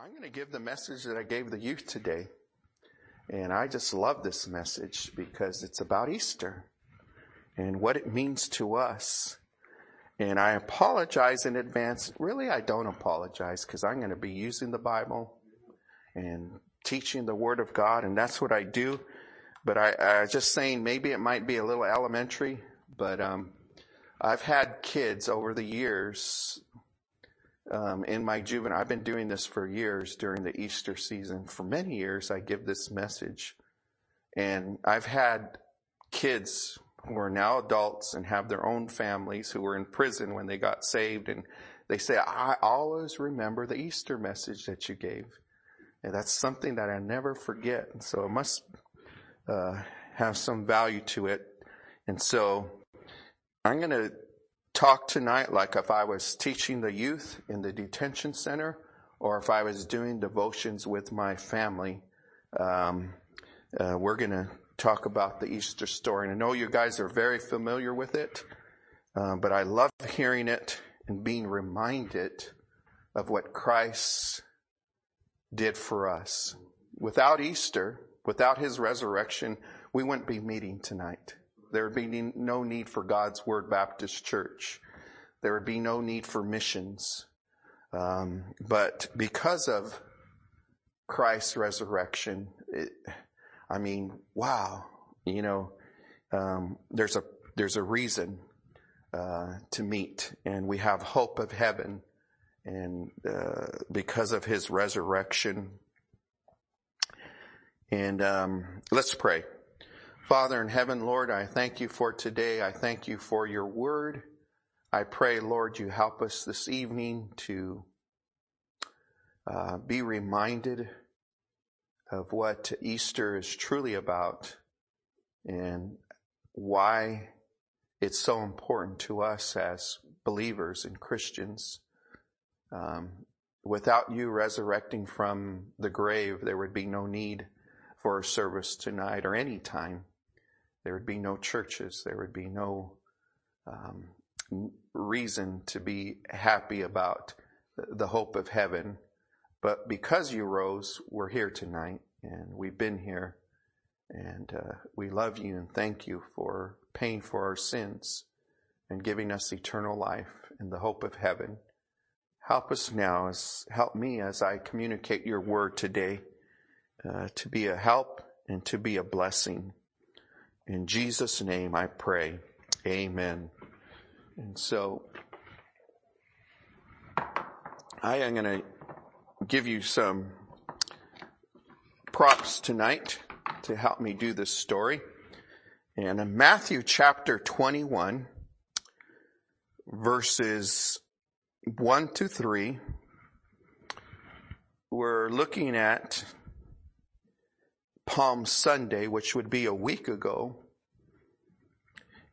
I'm going to give the message that I gave the youth today. And I just love this message because it's about Easter and what it means to us. And I apologize in advance. Really, I don't apologize because I'm going to be using the Bible and teaching the Word of God, and that's what I do. But I, I just saying maybe it might be a little elementary, but um, I've had kids over the years um, in my juvenile, I've been doing this for years during the Easter season. For many years, I give this message. And I've had kids who are now adults and have their own families who were in prison when they got saved. And they say, I always remember the Easter message that you gave. And that's something that I never forget. And so it must uh, have some value to it. And so I'm going to talk tonight like if I was teaching the youth in the detention center or if I was doing devotions with my family. Um, uh, we're going to talk about the Easter story. And I know you guys are very familiar with it, uh, but I love hearing it and being reminded of what Christ did for us. Without Easter, without his resurrection, we wouldn't be meeting tonight. There would be no need for God's Word Baptist Church. There would be no need for missions. Um, but because of Christ's resurrection, it, I mean, wow, you know, um, there's a there's a reason uh, to meet, and we have hope of heaven, and uh, because of His resurrection. And um, let's pray. Father in heaven, Lord, I thank you for today. I thank you for your word. I pray, Lord, you help us this evening to uh, be reminded of what Easter is truly about and why it's so important to us as believers and Christians. Um, without you resurrecting from the grave, there would be no need for a service tonight or any time. There would be no churches. There would be no um, reason to be happy about the hope of heaven. But because you rose, we're here tonight and we've been here and uh, we love you and thank you for paying for our sins and giving us eternal life and the hope of heaven. Help us now as help me as I communicate your word today uh, to be a help and to be a blessing. In Jesus' name I pray. Amen. And so I am going to give you some props tonight to help me do this story. And in Matthew chapter 21, verses 1 to 3, we're looking at Palm Sunday, which would be a week ago.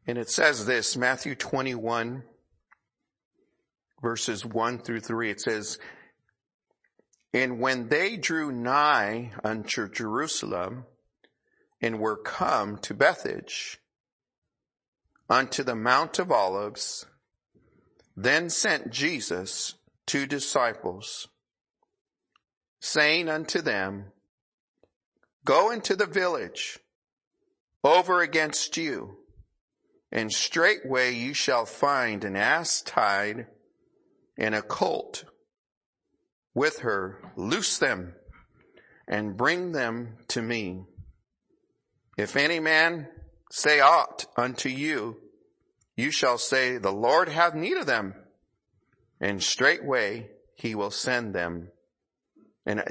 And it says this, Matthew 21 verses 1 through 3, it says, And when they drew nigh unto Jerusalem and were come to Bethphage, unto the Mount of Olives, then sent Jesus two disciples, saying unto them, Go into the village over against you, and straightway you shall find an ass tied and a colt with her. Loose them and bring them to me. If any man say aught unto you, you shall say, the Lord hath need of them. And straightway he will send them. And,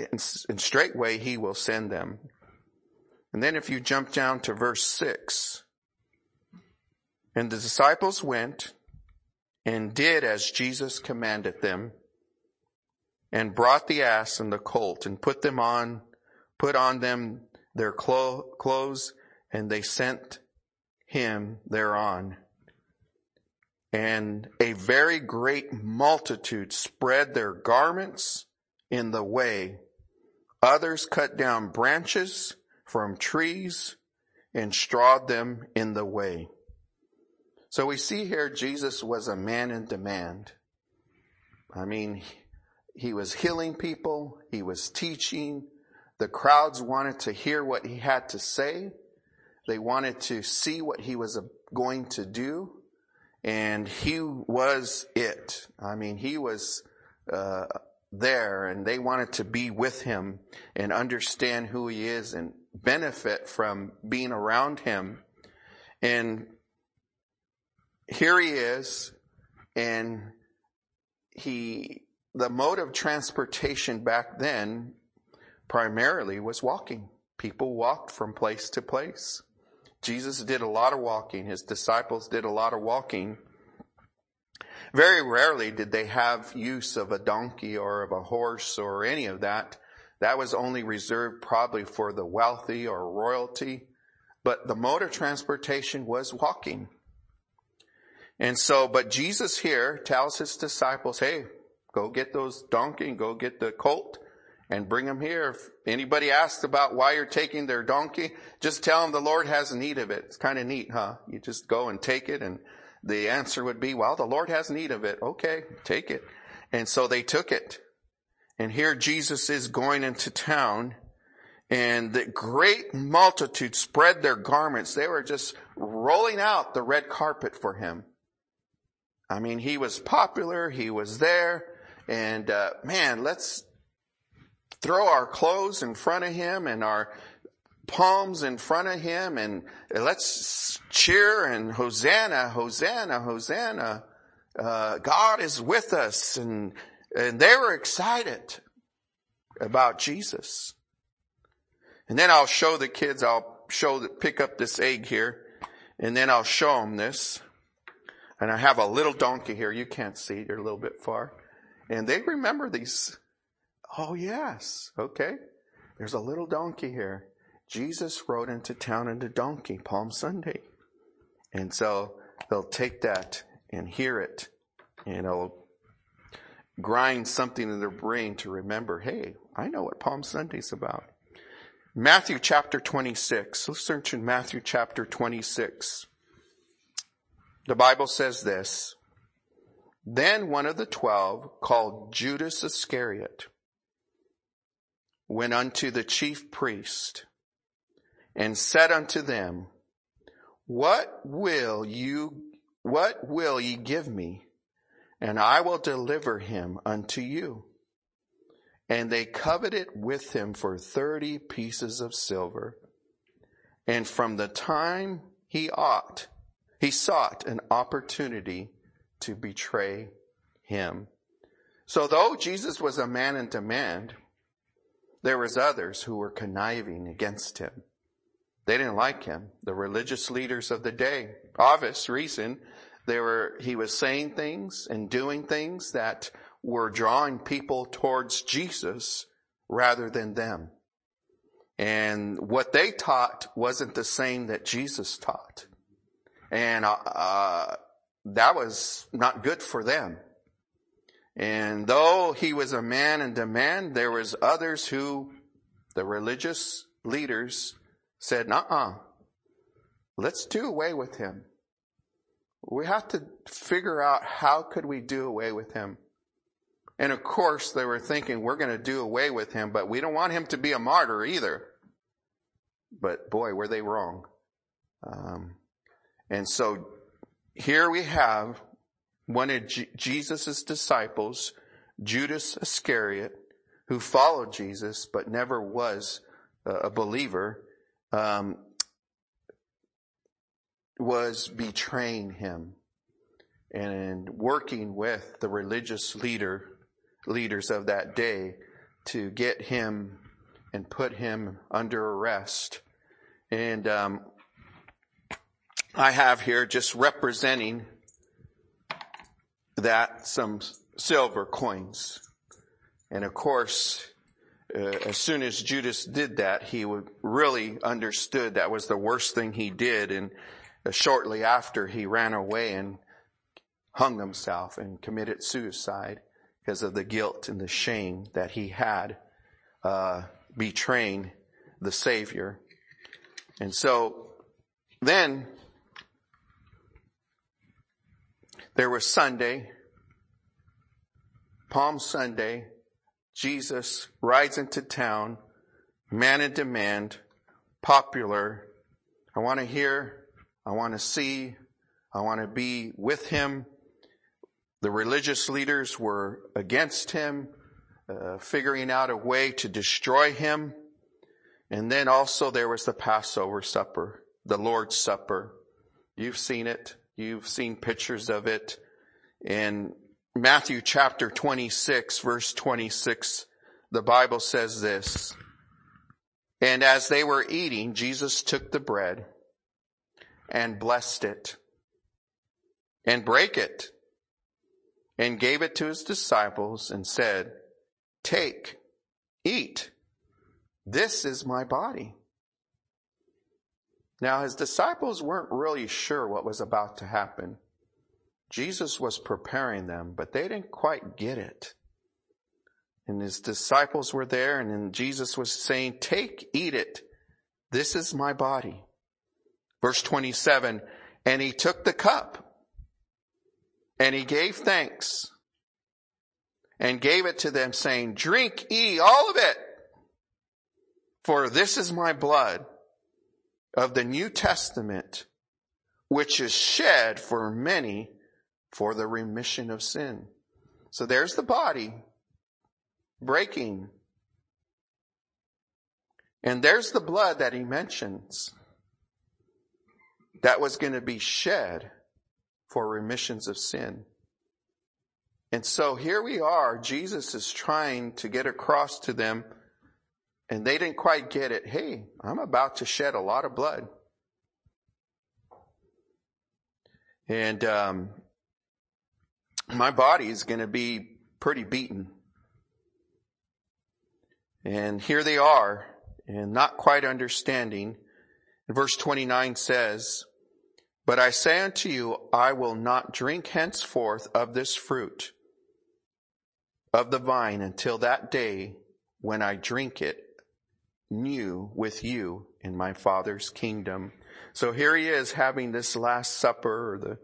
and straightway he will send them. And then if you jump down to verse six, and the disciples went and did as Jesus commanded them and brought the ass and the colt and put them on, put on them their clo- clothes and they sent him thereon. And a very great multitude spread their garments in the way. Others cut down branches from trees and strawed them in the way. So we see here Jesus was a man in demand. I mean, he was healing people. He was teaching. The crowds wanted to hear what he had to say. They wanted to see what he was going to do. And he was it. I mean, he was, uh, there and they wanted to be with him and understand who he is and benefit from being around him. And here he is and he, the mode of transportation back then primarily was walking. People walked from place to place. Jesus did a lot of walking. His disciples did a lot of walking. Very rarely did they have use of a donkey or of a horse or any of that. That was only reserved probably for the wealthy or royalty. But the mode of transportation was walking. And so, but Jesus here tells his disciples, hey, go get those donkey and go get the colt and bring them here. If anybody asks about why you're taking their donkey, just tell them the Lord has need of it. It's kind of neat, huh? You just go and take it and the answer would be, well, the Lord has need of it. Okay, take it. And so they took it. And here Jesus is going into town and the great multitude spread their garments. They were just rolling out the red carpet for him. I mean, he was popular. He was there. And, uh, man, let's throw our clothes in front of him and our palms in front of him and let's cheer and Hosanna, Hosanna, Hosanna. Uh, God is with us and, and they were excited about Jesus. And then I'll show the kids, I'll show the, pick up this egg here and then I'll show them this. And I have a little donkey here. You can't see. You're a little bit far. And they remember these. Oh yes. Okay. There's a little donkey here. Jesus rode into town in a donkey, Palm Sunday. And so they'll take that and hear it and it'll grind something in their brain to remember, hey, I know what Palm Sunday's about. Matthew chapter 26. Let's turn to Matthew chapter 26. The Bible says this. Then one of the twelve, called Judas Iscariot, went unto the chief priest and said unto them, What will you, what will ye give me? And I will deliver him unto you. And they coveted with him for thirty pieces of silver. And from the time he ought, he sought an opportunity to betray him. So though Jesus was a man in demand, there was others who were conniving against him. They didn't like him. The religious leaders of the day, obvious reason, they were, he was saying things and doing things that were drawing people towards Jesus rather than them. And what they taught wasn't the same that Jesus taught. And, uh, uh, that was not good for them. And though he was a man in demand, there was others who, the religious leaders, said, uh-uh, let's do away with him. We have to figure out how could we do away with him. And of course, they were thinking we're going to do away with him, but we don't want him to be a martyr either. But boy, were they wrong. Um, and so here we have one of G- Jesus' disciples, Judas Iscariot, who followed Jesus but never was a believer, um, was betraying him and working with the religious leader leaders of that day to get him and put him under arrest. And um, I have here just representing that some silver coins. And of course, uh, as soon as Judas did that, he really understood that was the worst thing he did. And shortly after, he ran away and hung himself and committed suicide because of the guilt and the shame that he had uh, betraying the Savior. And so then there was Sunday, Palm Sunday, Jesus rides into town, man in demand, popular. I want to hear, I want to see, I want to be with him. The religious leaders were against him, uh, figuring out a way to destroy him. And then also there was the Passover supper, the Lord's supper. You've seen it. You've seen pictures of it. In Matthew chapter 26 verse 26, the Bible says this, and as they were eating, Jesus took the bread and blessed it and break it and gave it to his disciples and said, take, eat. This is my body. Now his disciples weren't really sure what was about to happen. Jesus was preparing them, but they didn't quite get it. And his disciples were there and then Jesus was saying, take, eat it. This is my body. Verse 27, and he took the cup and he gave thanks and gave it to them saying, drink ye all of it. For this is my blood of the New Testament, which is shed for many for the remission of sin. So there's the body breaking. And there's the blood that he mentions that was going to be shed for remissions of sin. And so here we are. Jesus is trying to get across to them and they didn't quite get it. Hey, I'm about to shed a lot of blood. And, um, my body is going to be pretty beaten. And here they are and not quite understanding. And verse 29 says, but I say unto you, I will not drink henceforth of this fruit of the vine until that day when I drink it new with you in my father's kingdom. So here he is having this last supper or the,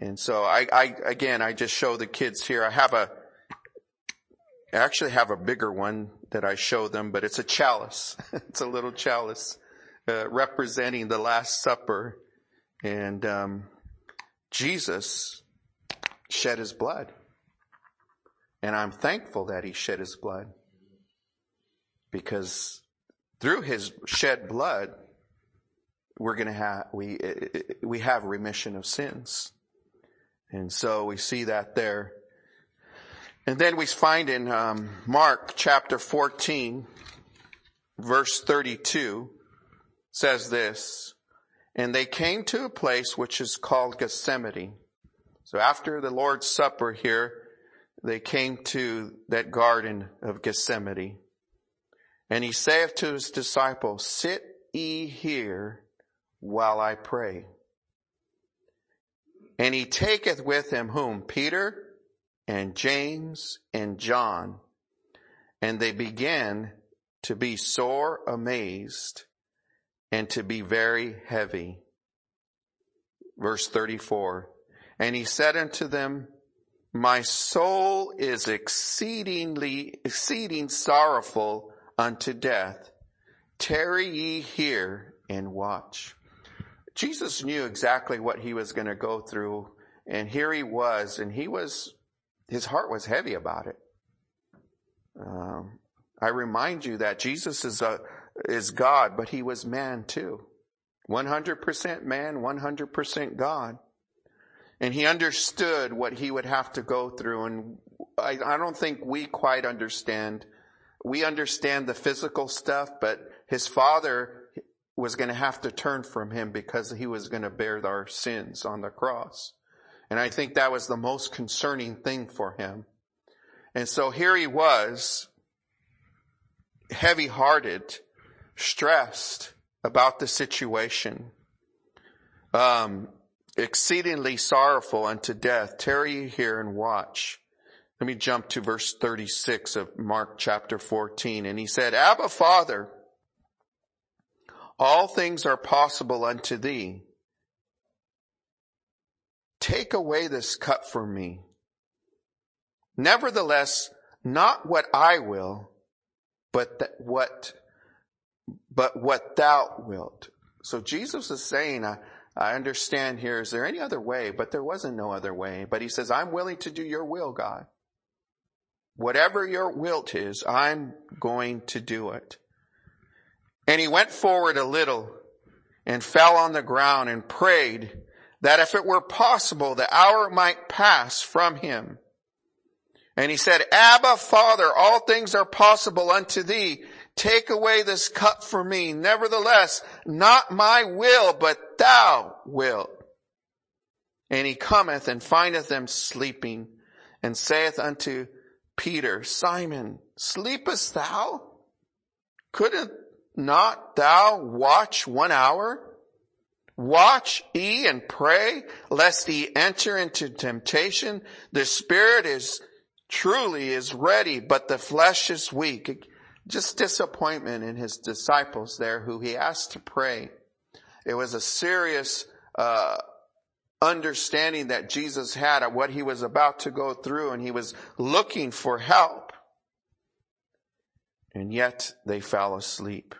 and so I, I, again, I just show the kids here. I have a, I actually have a bigger one that I show them, but it's a chalice. it's a little chalice, uh, representing the last supper. And, um, Jesus shed his blood. And I'm thankful that he shed his blood because through his shed blood, we're going to have, we, we have remission of sins. And so we see that there. And then we find in um, Mark chapter 14, verse 32, says this, and they came to a place which is called Gethsemane. So after the Lord's Supper here, they came to that garden of Gethsemane. And he saith to his disciples, sit ye here while I pray. And he taketh with him whom? Peter and James and John. And they began to be sore amazed and to be very heavy. Verse 34. And he said unto them, my soul is exceedingly, exceeding sorrowful unto death. Tarry ye here and watch. Jesus knew exactly what he was going to go through and here he was and he was, his heart was heavy about it. Um, I remind you that Jesus is a, is God, but he was man too. 100% man, 100% God. And he understood what he would have to go through. And I, I don't think we quite understand we understand the physical stuff, but his father was going to have to turn from him because he was going to bear our sins on the cross. And I think that was the most concerning thing for him. And so here he was, heavy hearted, stressed about the situation, um, exceedingly sorrowful unto death. Tarry here and watch. Let me jump to verse 36 of Mark chapter 14. And he said, Abba Father, all things are possible unto thee. Take away this cup from me. Nevertheless, not what I will, but what, but what thou wilt. So Jesus is saying, I, I understand here, is there any other way? But there wasn't no other way. But he says, I'm willing to do your will, God. Whatever your wilt is, I'm going to do it. And he went forward a little and fell on the ground and prayed that if it were possible, the hour might pass from him. And he said, Abba, Father, all things are possible unto thee. Take away this cup from me. Nevertheless, not my will, but thou wilt. And he cometh and findeth them sleeping and saith unto Peter, Simon, sleepest thou? Couldn't not thou watch one hour? Watch ye and pray lest ye enter into temptation. The spirit is truly is ready, but the flesh is weak. Just disappointment in his disciples there who he asked to pray. It was a serious, uh, understanding that Jesus had of what he was about to go through and he was looking for help. And yet they fell asleep.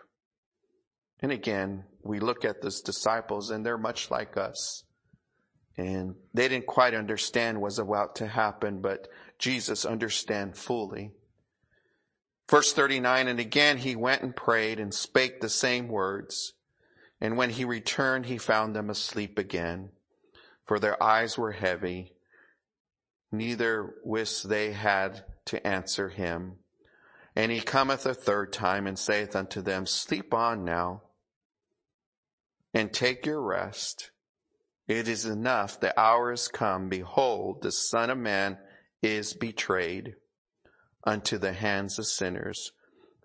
And again, we look at those disciples and they're much like us. And they didn't quite understand what was about to happen, but Jesus understand fully. Verse 39, and again he went and prayed and spake the same words. And when he returned, he found them asleep again, for their eyes were heavy. Neither wist they had to answer him. And he cometh a third time and saith unto them, Sleep on now and take your rest. It is enough. The hour is come. Behold, the son of man is betrayed unto the hands of sinners.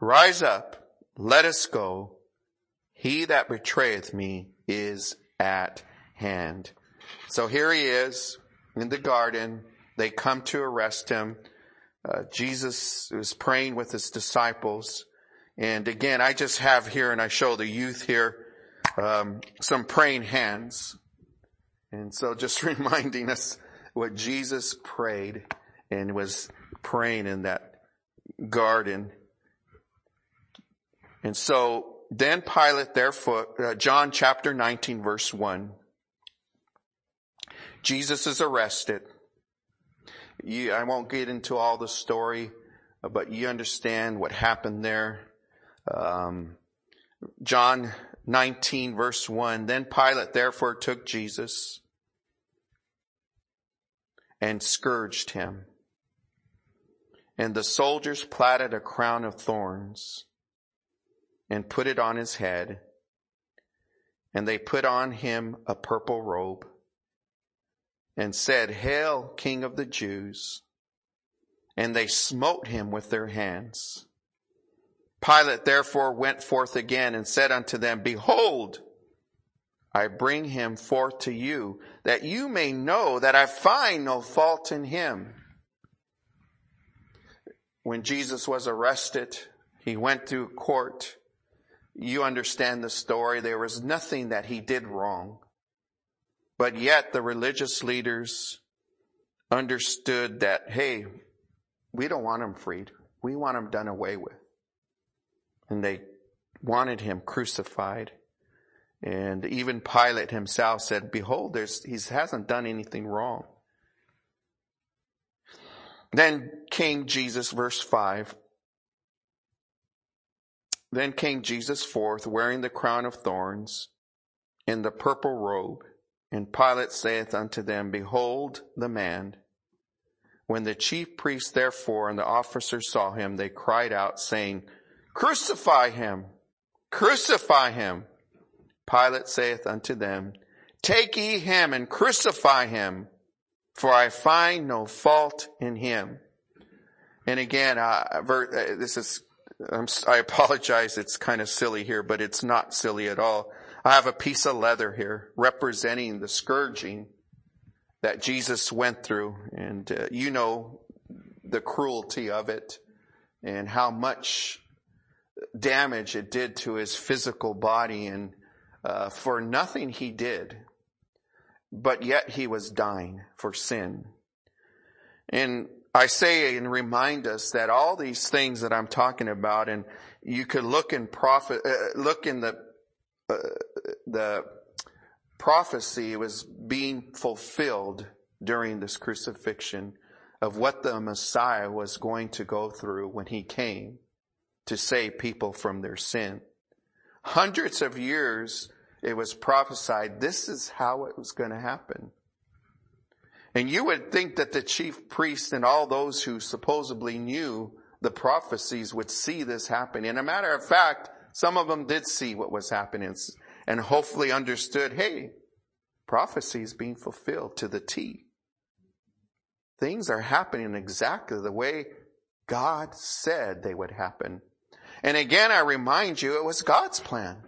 Rise up. Let us go. He that betrayeth me is at hand. So here he is in the garden. They come to arrest him. Uh, Jesus is praying with his disciples. And again, I just have here and I show the youth here um, some praying hands. And so just reminding us what Jesus prayed and was praying in that garden. And so then Pilate therefore, uh, John chapter 19 verse 1. Jesus is arrested. You, I won't get into all the story, but you understand what happened there. Um, John 19 verse 1. Then Pilate therefore took Jesus and scourged him. And the soldiers platted a crown of thorns and put it on his head. And they put on him a purple robe and said, Hail, King of the Jews. And they smote him with their hands. Pilate therefore went forth again and said unto them, Behold, I bring him forth to you, that you may know that I find no fault in him. When Jesus was arrested, he went through court. You understand the story. There was nothing that he did wrong. But yet the religious leaders understood that, hey, we don't want him freed. We want him done away with and they wanted him crucified. And even Pilate himself said, behold, there's, he hasn't done anything wrong. Then came Jesus, verse 5. Then came Jesus forth, wearing the crown of thorns, and the purple robe. And Pilate saith unto them, Behold the man. When the chief priests therefore and the officers saw him, they cried out, saying, Crucify him. Crucify him. Pilate saith unto them, Take ye him and crucify him, for I find no fault in him. And again, uh, this is, I apologize, it's kind of silly here, but it's not silly at all. I have a piece of leather here representing the scourging that Jesus went through, and uh, you know the cruelty of it and how much damage it did to his physical body and uh, for nothing he did, but yet he was dying for sin. And I say and remind us that all these things that I'm talking about, and you could look in prophet, uh, look in the uh, the prophecy was being fulfilled during this crucifixion of what the Messiah was going to go through when he came to save people from their sin. Hundreds of years it was prophesied this is how it was going to happen. And you would think that the chief priests and all those who supposedly knew the prophecies would see this happen. And a matter of fact, some of them did see what was happening and hopefully understood, hey, prophecy is being fulfilled to the T. Things are happening exactly the way God said they would happen. And again, I remind you, it was God's plan.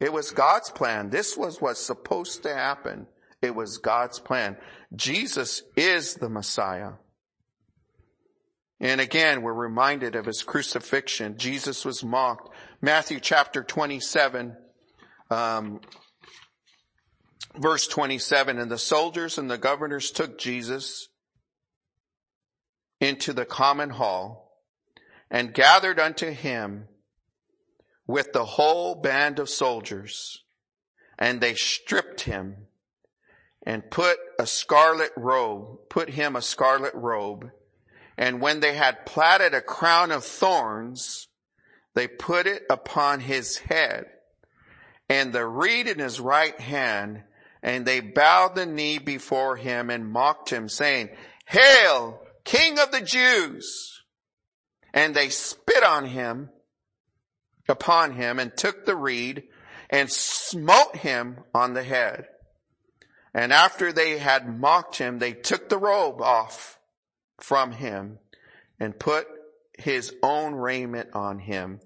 It was God's plan. This was what's supposed to happen. It was God's plan. Jesus is the Messiah. And again, we're reminded of his crucifixion. Jesus was mocked. Matthew chapter 27, um, verse 27, and the soldiers and the governors took Jesus into the common hall and gathered unto him with the whole band of soldiers and they stripped him and put a scarlet robe, put him a scarlet robe. And when they had platted a crown of thorns, they put it upon his head and the reed in his right hand and they bowed the knee before him and mocked him saying, Hail, King of the Jews! And they spit on him, upon him and took the reed and smote him on the head. And after they had mocked him, they took the robe off from him and put his own raiment on him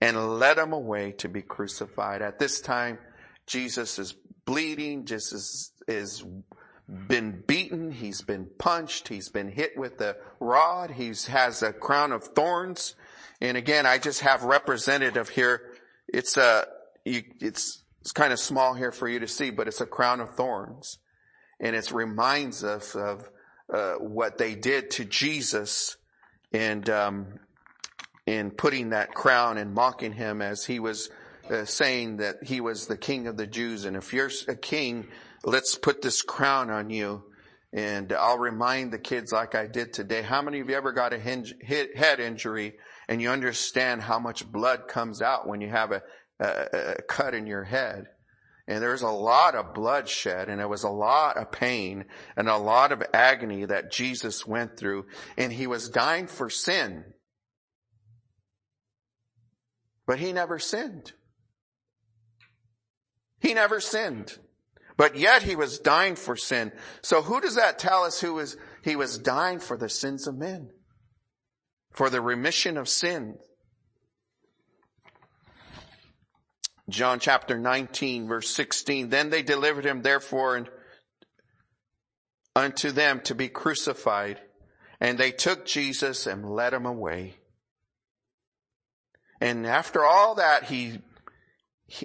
and led him away to be crucified. At this time, Jesus is bleeding, Jesus is been beaten, he's been punched, he's been hit with a rod, he has a crown of thorns. And again, I just have representative here. It's a, you, it's it's kind of small here for you to see, but it's a crown of thorns. And it reminds us of uh, what they did to Jesus and um, in putting that crown and mocking him as he was uh, saying that he was the king of the Jews. And if you're a king, let's put this crown on you. And I'll remind the kids like I did today. How many of you ever got a head injury and you understand how much blood comes out when you have a a, a cut in your head. And there's a lot of bloodshed and it was a lot of pain and a lot of agony that Jesus went through and he was dying for sin. But he never sinned. He never sinned. But yet he was dying for sin. So who does that tell us who was, he was dying for the sins of men? For the remission of sins. John chapter 19 verse 16. Then they delivered him therefore unto them to be crucified. And they took Jesus and led him away. And after all that, he,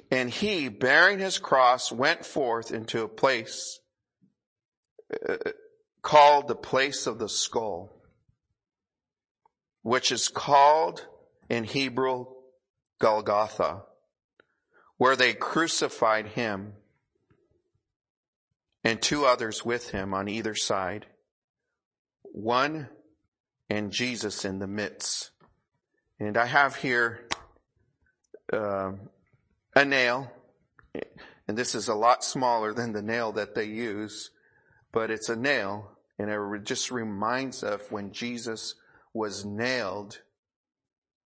and he, bearing his cross, went forth into a place uh, called the place of the skull, which is called in Hebrew Golgotha where they crucified him and two others with him on either side, one and Jesus in the midst. And I have here uh, a nail, and this is a lot smaller than the nail that they use, but it's a nail, and it just reminds of when Jesus was nailed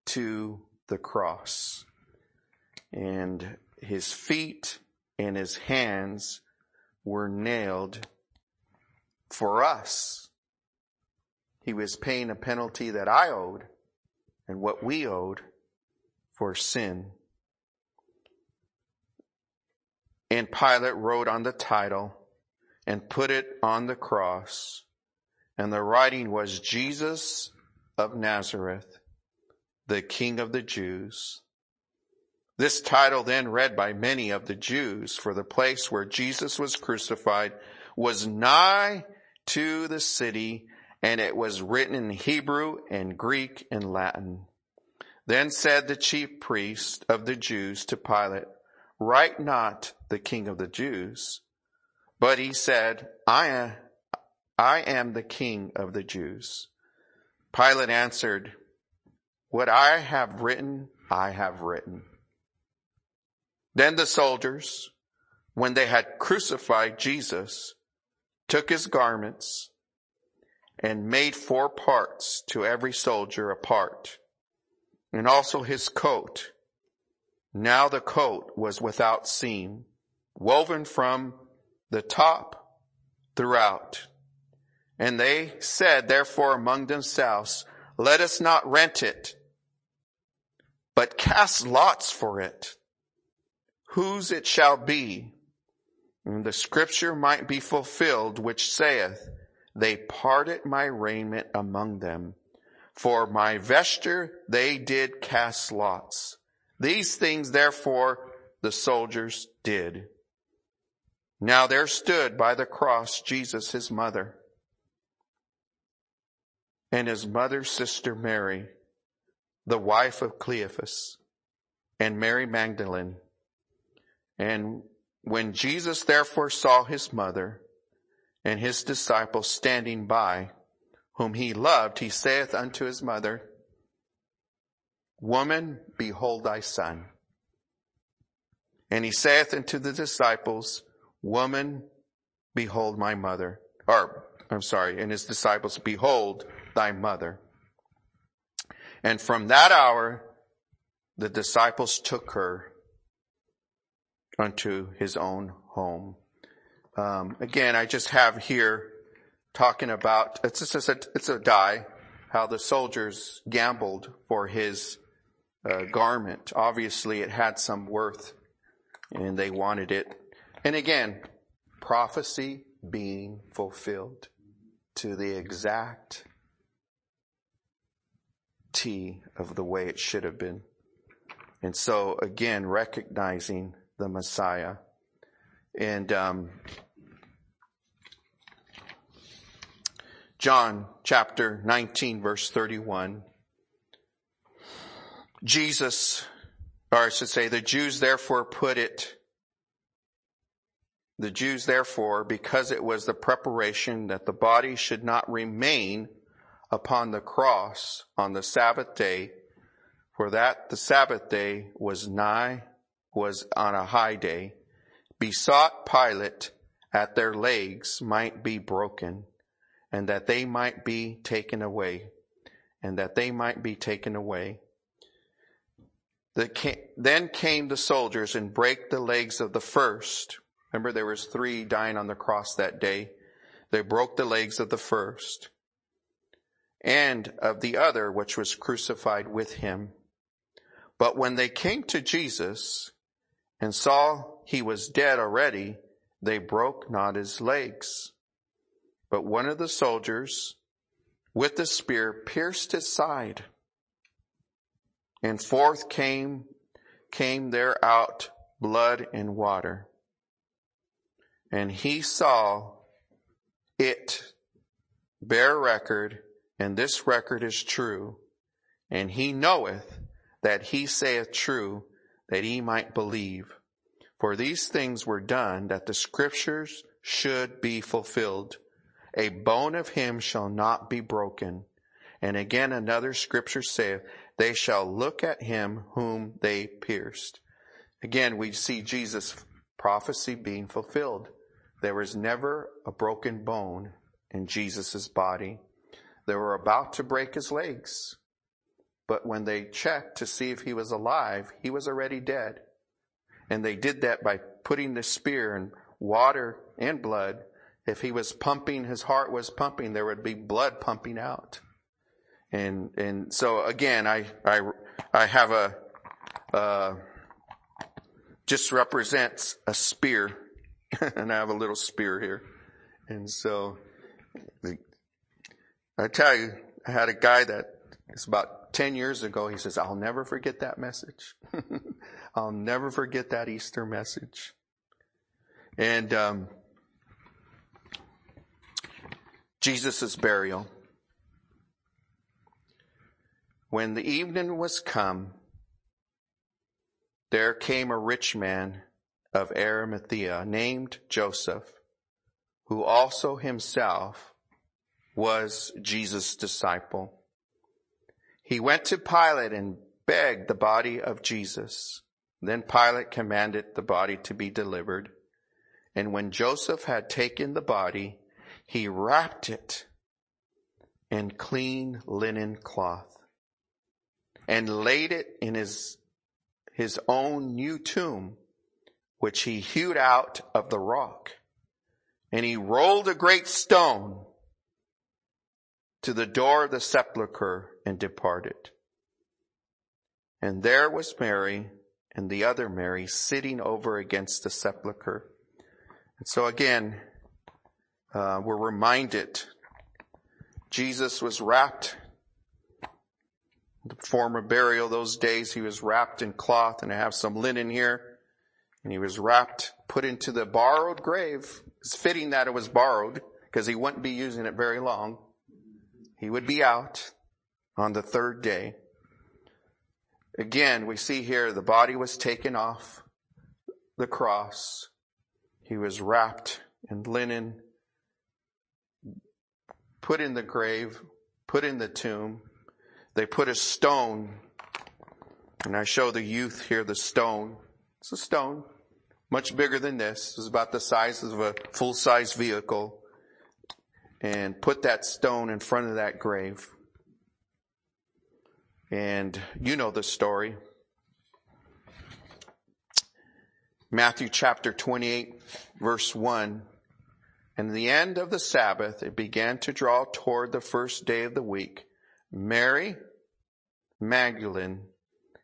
to the cross and his feet and his hands were nailed for us. He was paying a penalty that I owed and what we owed for sin. And Pilate wrote on the title and put it on the cross. And the writing was Jesus of Nazareth, the King of the Jews. This title then read by many of the Jews for the place where Jesus was crucified was nigh to the city, and it was written in Hebrew and Greek and Latin. Then said the chief priest of the Jews to Pilate, Write not the king of the Jews. But he said, I am, I am the king of the Jews. Pilate answered, What I have written, I have written. Then the soldiers, when they had crucified Jesus, took his garments and made four parts to every soldier a part, and also his coat. Now the coat was without seam, woven from the top throughout. And they said, therefore, among themselves, let us not rent it, but cast lots for it, whose it shall be and the scripture might be fulfilled, which saith, They parted my raiment among them. For my vesture they did cast lots. These things therefore the soldiers did. Now there stood by the cross Jesus, his mother, and his mother's sister Mary, the wife of Cleophas, and Mary Magdalene, and when Jesus therefore saw his mother and his disciples standing by, whom he loved, he saith unto his mother, Woman, behold thy son. And he saith unto the disciples, Woman, behold my mother. Or, I'm sorry, and his disciples, Behold thy mother. And from that hour, the disciples took her unto his own home. Um, again, I just have here talking about it's just a, it's a die how the soldiers gambled for his uh, garment. Obviously, it had some worth, and they wanted it. And again, prophecy being fulfilled to the exact T of the way it should have been. And so again, recognizing the Messiah. And um, John chapter 19, verse 31. Jesus, or I should say, the Jews therefore put it, the Jews therefore, because it was the preparation that the body should not remain upon the cross on the Sabbath day, for that the Sabbath day was nigh was on a high day, besought Pilate that their legs might be broken and that they might be taken away and that they might be taken away. The, then came the soldiers and brake the legs of the first. Remember there was three dying on the cross that day. They broke the legs of the first and of the other which was crucified with him. But when they came to Jesus, and saw he was dead already, they broke not his legs. But one of the soldiers with the spear pierced his side, and forth came, came there out blood and water. And he saw it bear record, and this record is true, and he knoweth that he saith true, that he might believe. For these things were done that the scriptures should be fulfilled. A bone of him shall not be broken. And again another scripture saith, they shall look at him whom they pierced. Again, we see Jesus' prophecy being fulfilled. There was never a broken bone in Jesus' body. They were about to break his legs. But when they checked to see if he was alive, he was already dead. And they did that by putting the spear in water and blood. If he was pumping, his heart was pumping, there would be blood pumping out. And, and so again, I, I, I have a, uh, just represents a spear. and I have a little spear here. And so I tell you, I had a guy that it's about 10 years ago. He says, I'll never forget that message. I'll never forget that Easter message. And, um, Jesus' burial. When the evening was come, there came a rich man of Arimathea named Joseph, who also himself was Jesus' disciple. He went to Pilate and begged the body of Jesus. Then Pilate commanded the body to be delivered. And when Joseph had taken the body, he wrapped it in clean linen cloth and laid it in his, his own new tomb, which he hewed out of the rock. And he rolled a great stone to the door of the sepulchre and departed. And there was Mary and the other Mary sitting over against the sepulchre. And so again, uh, we're reminded Jesus was wrapped the former burial those days he was wrapped in cloth and I have some linen here and he was wrapped put into the borrowed grave it's fitting that it was borrowed because he wouldn't be using it very long he would be out on the third day again we see here the body was taken off the cross he was wrapped in linen put in the grave, put in the tomb. They put a stone, and I show the youth here the stone. It's a stone, much bigger than this. It's about the size of a full-size vehicle. And put that stone in front of that grave. And you know the story. Matthew chapter 28 verse 1 and the end of the Sabbath, it began to draw toward the first day of the week. Mary, Magdalene,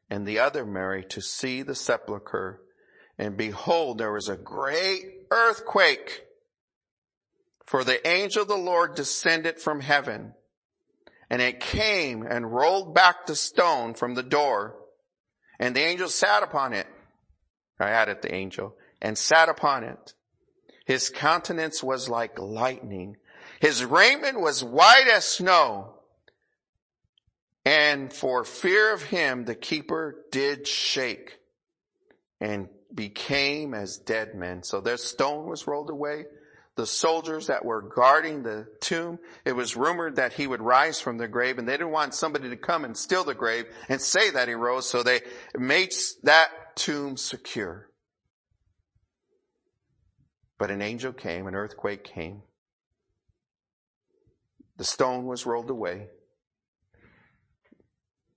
and the other Mary to see the sepulchre. And behold, there was a great earthquake. For the angel of the Lord descended from heaven. And it came and rolled back the stone from the door. And the angel sat upon it. I added the angel and sat upon it. His countenance was like lightning. His raiment was white as snow. And for fear of him, the keeper did shake and became as dead men. So their stone was rolled away. The soldiers that were guarding the tomb, it was rumored that he would rise from the grave and they didn't want somebody to come and steal the grave and say that he rose. So they made that tomb secure. But an angel came, an earthquake came. The stone was rolled away.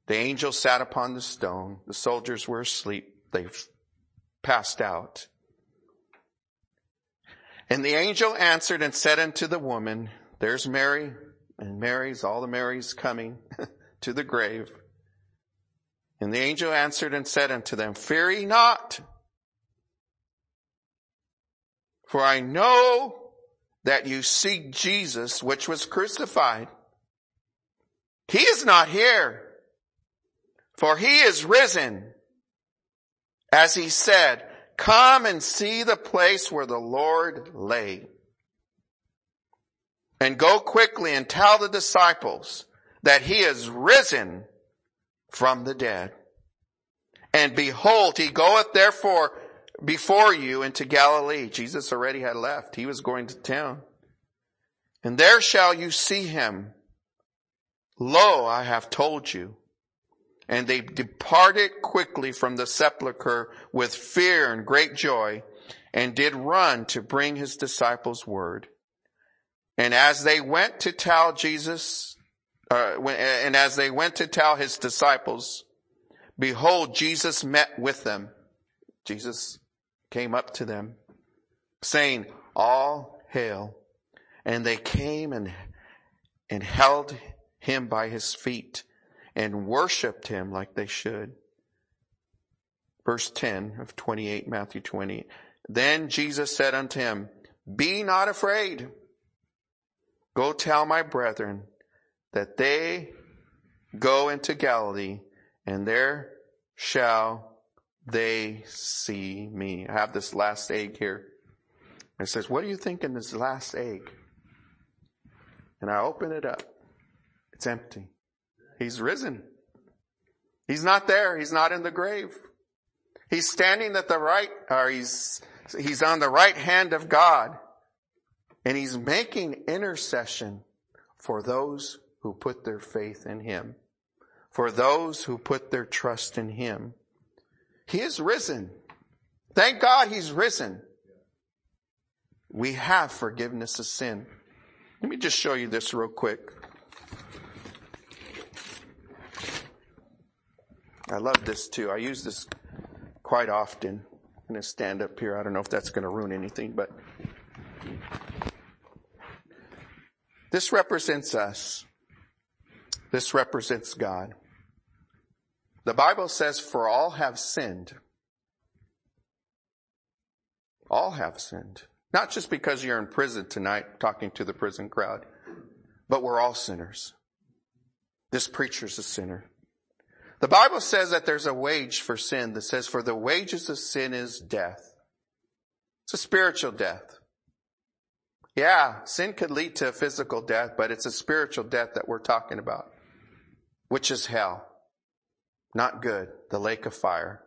The angel sat upon the stone. The soldiers were asleep. They passed out. And the angel answered and said unto the woman, there's Mary, and Mary's, all the Marys coming to the grave. And the angel answered and said unto them, fear ye not. For I know that you seek Jesus, which was crucified. He is not here, for he is risen. As he said, come and see the place where the Lord lay. And go quickly and tell the disciples that he is risen from the dead. And behold, he goeth therefore before you into Galilee. Jesus already had left. He was going to town. And there shall you see him. Lo, I have told you. And they departed quickly from the sepulchre with fear and great joy and did run to bring his disciples word. And as they went to tell Jesus, uh, and as they went to tell his disciples, behold, Jesus met with them. Jesus came up to them saying, all hail. And they came and, and held him by his feet and worshiped him like they should. Verse 10 of 28, Matthew 20. Then Jesus said unto him, be not afraid. Go tell my brethren that they go into Galilee and there shall they see me. I have this last egg here. It says, what do you think in this last egg? And I open it up. It's empty. He's risen. He's not there. He's not in the grave. He's standing at the right, or he's, he's on the right hand of God. And he's making intercession for those who put their faith in him. For those who put their trust in him. He is risen. Thank God he's risen. We have forgiveness of sin. Let me just show you this real quick. I love this too. I use this quite often. I'm going to stand up here. I don't know if that's going to ruin anything, but this represents us. This represents God. The Bible says, for all have sinned. All have sinned. Not just because you're in prison tonight talking to the prison crowd, but we're all sinners. This preacher's a sinner. The Bible says that there's a wage for sin that says, for the wages of sin is death. It's a spiritual death. Yeah, sin could lead to physical death, but it's a spiritual death that we're talking about, which is hell. Not good, the lake of fire.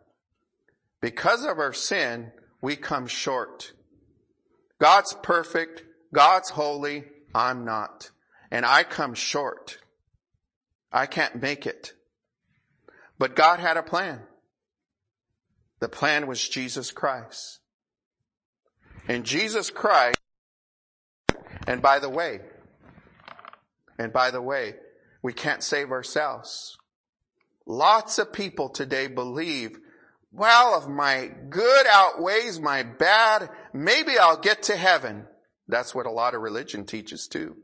Because of our sin, we come short. God's perfect, God's holy, I'm not. And I come short. I can't make it. But God had a plan. The plan was Jesus Christ. And Jesus Christ, and by the way, and by the way, we can't save ourselves. Lots of people today believe, well, if my good outweighs my bad, maybe I'll get to heaven. That's what a lot of religion teaches too.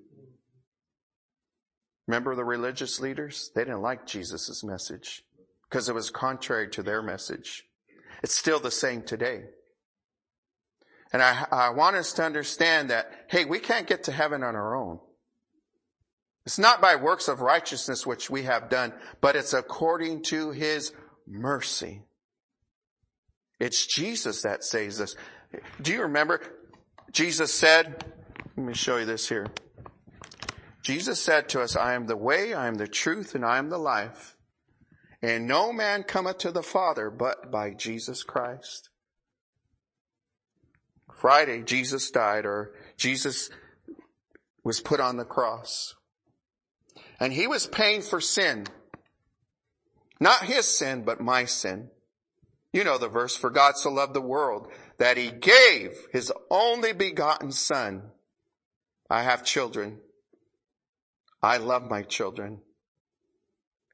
Remember the religious leaders? They didn't like Jesus' message because it was contrary to their message. It's still the same today. And I, I, want us to understand that, hey, we can't get to heaven on our own. It's not by works of righteousness which we have done, but it's according to His mercy. It's Jesus that saves us. Do you remember? Jesus said, let me show you this here. Jesus said to us, I am the way, I am the truth, and I am the life. And no man cometh to the Father but by Jesus Christ. Friday, Jesus died or Jesus was put on the cross. And he was paying for sin. Not his sin, but my sin. You know the verse, for God so loved the world that he gave his only begotten son. I have children. I love my children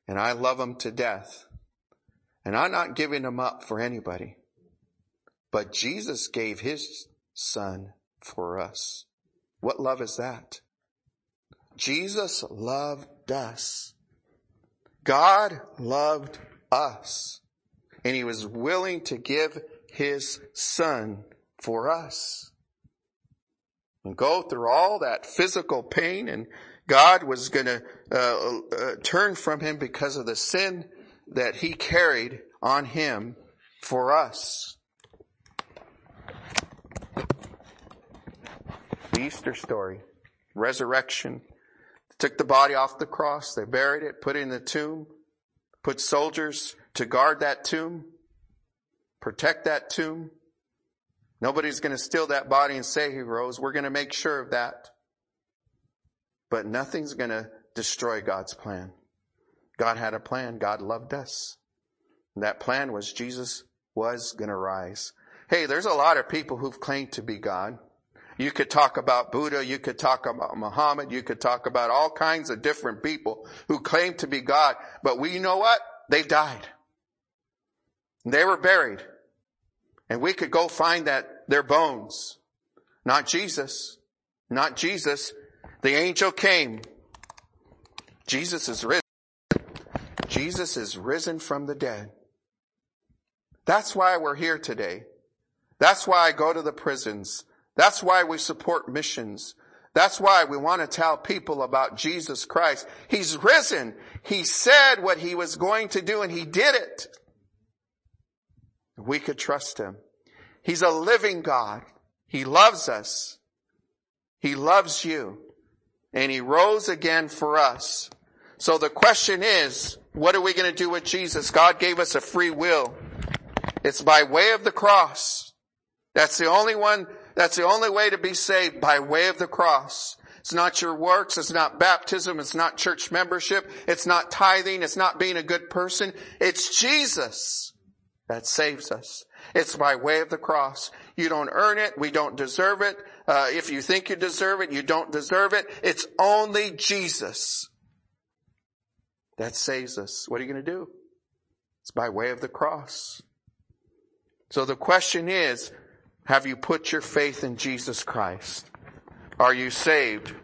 and I love them to death. And I'm not giving them up for anybody. But Jesus gave his son for us. What love is that? Jesus loved us. God loved us. And he was willing to give his son for us. And go through all that physical pain and God was going to uh, uh, turn from him because of the sin that he carried on him for us. The Easter story, resurrection. took the body off the cross, they buried it, put it in the tomb, put soldiers to guard that tomb, protect that tomb. Nobody's going to steal that body and say he rose. We're going to make sure of that. But nothing's going to destroy God's plan. God had a plan. God loved us. And that plan was Jesus was going to rise. Hey, there's a lot of people who've claimed to be God. You could talk about Buddha, you could talk about Muhammad, you could talk about all kinds of different people who claim to be God, but we you know what? They died. They were buried. And we could go find that, their bones. Not Jesus. Not Jesus. The angel came. Jesus is risen. Jesus is risen from the dead. That's why we're here today. That's why I go to the prisons. That's why we support missions. That's why we want to tell people about Jesus Christ. He's risen. He said what he was going to do and he did it. We could trust him. He's a living God. He loves us. He loves you. And he rose again for us. So the question is, what are we going to do with Jesus? God gave us a free will. It's by way of the cross. That's the only one, that's the only way to be saved by way of the cross. It's not your works. It's not baptism. It's not church membership. It's not tithing. It's not being a good person. It's Jesus that saves us. It's by way of the cross. You don't earn it. We don't deserve it. Uh, if you think you deserve it, you don't deserve it. It's only Jesus that saves us. What are you going to do? It's by way of the cross. So the question is, have you put your faith in Jesus Christ? Are you saved?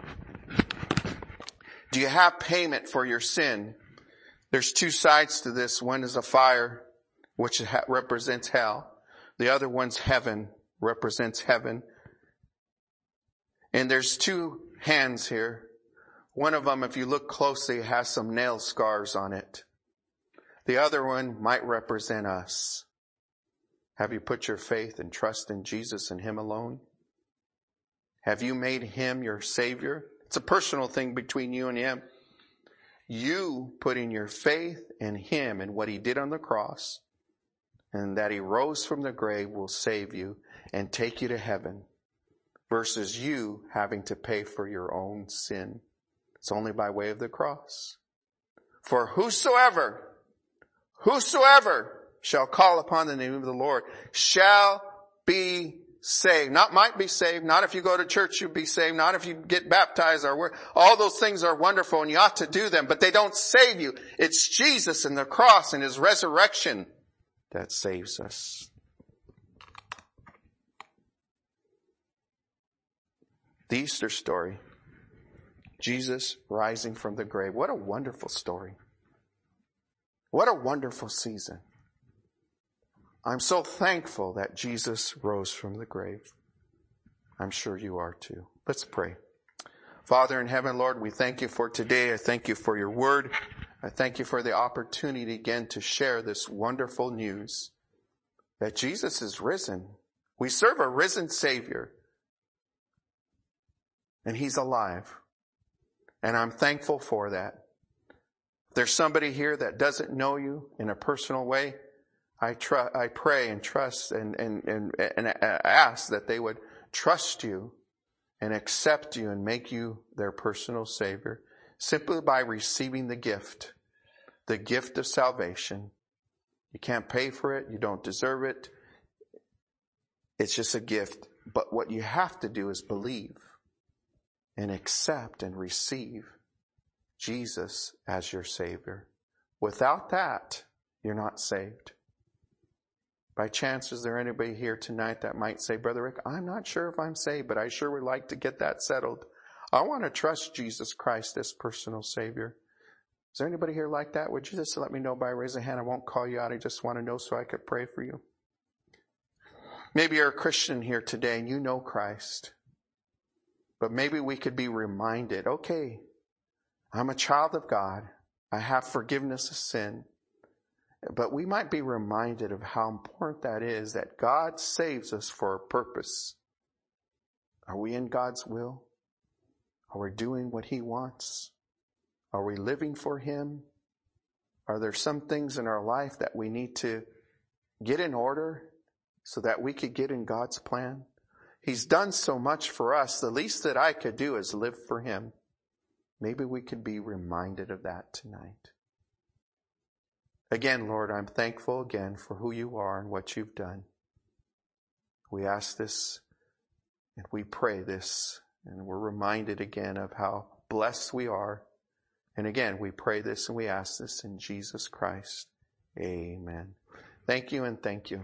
Do you have payment for your sin? There's two sides to this. One is a fire, which represents hell. The other one's heaven, represents heaven. And there's two hands here. One of them, if you look closely, has some nail scars on it. The other one might represent us. Have you put your faith and trust in Jesus and Him alone? Have you made him your savior? It's a personal thing between you and him. You putting your faith in him and what he did on the cross and that he rose from the grave will save you and take you to heaven versus you having to pay for your own sin. It's only by way of the cross. For whosoever, whosoever shall call upon the name of the Lord shall be saved. Not might be saved. Not if you go to church you'll be saved. Not if you get baptized or work. All those things are wonderful and you ought to do them, but they don't save you. It's Jesus and the cross and His resurrection that saves us. The Easter story. Jesus rising from the grave. What a wonderful story. What a wonderful season. I'm so thankful that Jesus rose from the grave. I'm sure you are too. Let's pray. Father in heaven, Lord, we thank you for today. I thank you for your word. I thank you for the opportunity again to share this wonderful news that Jesus is risen. We serve a risen Savior and He's alive. And I'm thankful for that. If there's somebody here that doesn't know you in a personal way, I, tr- I pray and trust and, and, and, and ask that they would trust you and accept you and make you their personal savior simply by receiving the gift, the gift of salvation. You can't pay for it. You don't deserve it. It's just a gift. But what you have to do is believe and accept and receive Jesus as your savior. Without that, you're not saved. By chance, is there anybody here tonight that might say, Brother Rick, I'm not sure if I'm saved, but I sure would like to get that settled. I want to trust Jesus Christ as personal Savior. Is there anybody here like that? Would you just let me know by raising a hand? I won't call you out. I just want to know so I could pray for you. Maybe you're a Christian here today and you know Christ. But maybe we could be reminded, okay, I'm a child of God. I have forgiveness of sin. But we might be reminded of how important that is that God saves us for a purpose. Are we in God's will? Are we doing what He wants? Are we living for Him? Are there some things in our life that we need to get in order so that we could get in God's plan? He's done so much for us. The least that I could do is live for Him. Maybe we could be reminded of that tonight. Again, Lord, I'm thankful again for who you are and what you've done. We ask this and we pray this and we're reminded again of how blessed we are. And again, we pray this and we ask this in Jesus Christ. Amen. Thank you and thank you.